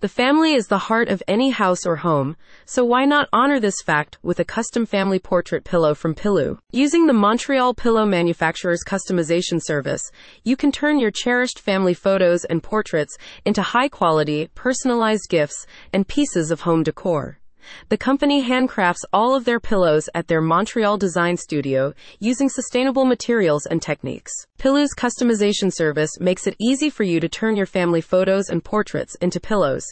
The family is the heart of any house or home, so why not honor this fact with a custom family portrait pillow from Pilloo? Using the Montreal Pillow Manufacturer's customization service, you can turn your cherished family photos and portraits into high quality, personalized gifts and pieces of home decor. The company handcrafts all of their pillows at their Montreal design studio using sustainable materials and techniques. Pilloo's customization service makes it easy for you to turn your family photos and portraits into pillows.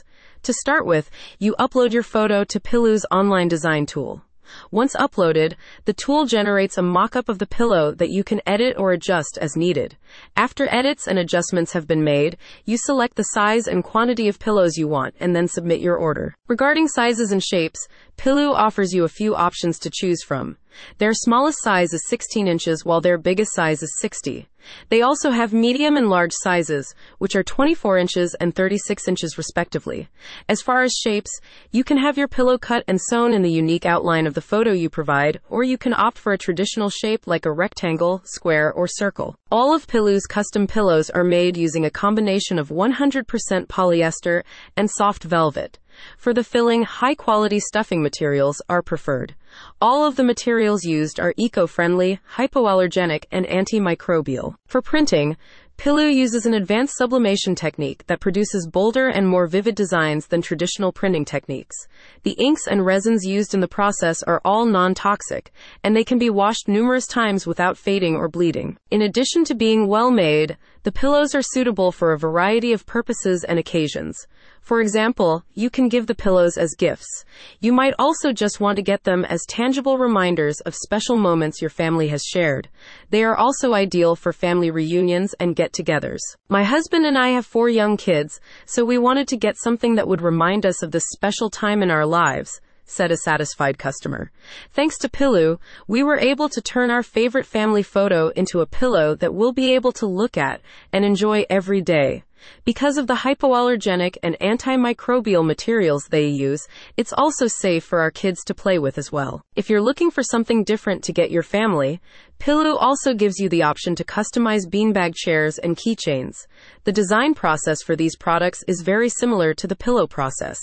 To start with, you upload your photo to Pilloo's online design tool. Once uploaded, the tool generates a mock-up of the pillow that you can edit or adjust as needed. After edits and adjustments have been made, you select the size and quantity of pillows you want and then submit your order. Regarding sizes and shapes, Pilloo offers you a few options to choose from. Their smallest size is 16 inches while their biggest size is 60. They also have medium and large sizes, which are 24 inches and 36 inches respectively. As far as shapes, you can have your pillow cut and sewn in the unique outline of the photo you provide, or you can opt for a traditional shape like a rectangle, square, or circle. All of Pilloo's custom pillows are made using a combination of 100% polyester and soft velvet. For the filling, high quality stuffing materials are preferred. All of the materials used are eco friendly, hypoallergenic, and antimicrobial. For printing, Pilloo uses an advanced sublimation technique that produces bolder and more vivid designs than traditional printing techniques. The inks and resins used in the process are all non toxic, and they can be washed numerous times without fading or bleeding. In addition to being well made, the pillows are suitable for a variety of purposes and occasions. For example, you can give the pillows as gifts. You might also just want to get them as tangible reminders of special moments your family has shared. They are also ideal for family reunions and get togethers. My husband and I have four young kids, so we wanted to get something that would remind us of this special time in our lives said a satisfied customer. Thanks to Pilloo, we were able to turn our favorite family photo into a pillow that we'll be able to look at and enjoy every day. Because of the hypoallergenic and antimicrobial materials they use, it's also safe for our kids to play with as well. If you're looking for something different to get your family, Pilloo also gives you the option to customize beanbag chairs and keychains. The design process for these products is very similar to the pillow process.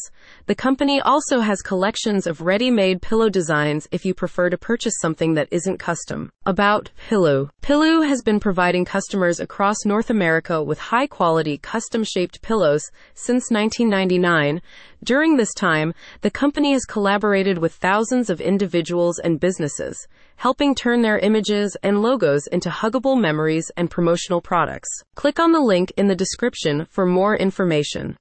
The company also has collections of ready-made pillow designs if you prefer to purchase something that isn't custom. About Pilloo. Pilloo has been providing customers across North America with high-quality custom-shaped pillows since 1999. During this time, the company has collaborated with thousands of individuals and businesses, helping turn their images and logos into huggable memories and promotional products. Click on the link in the description for more information.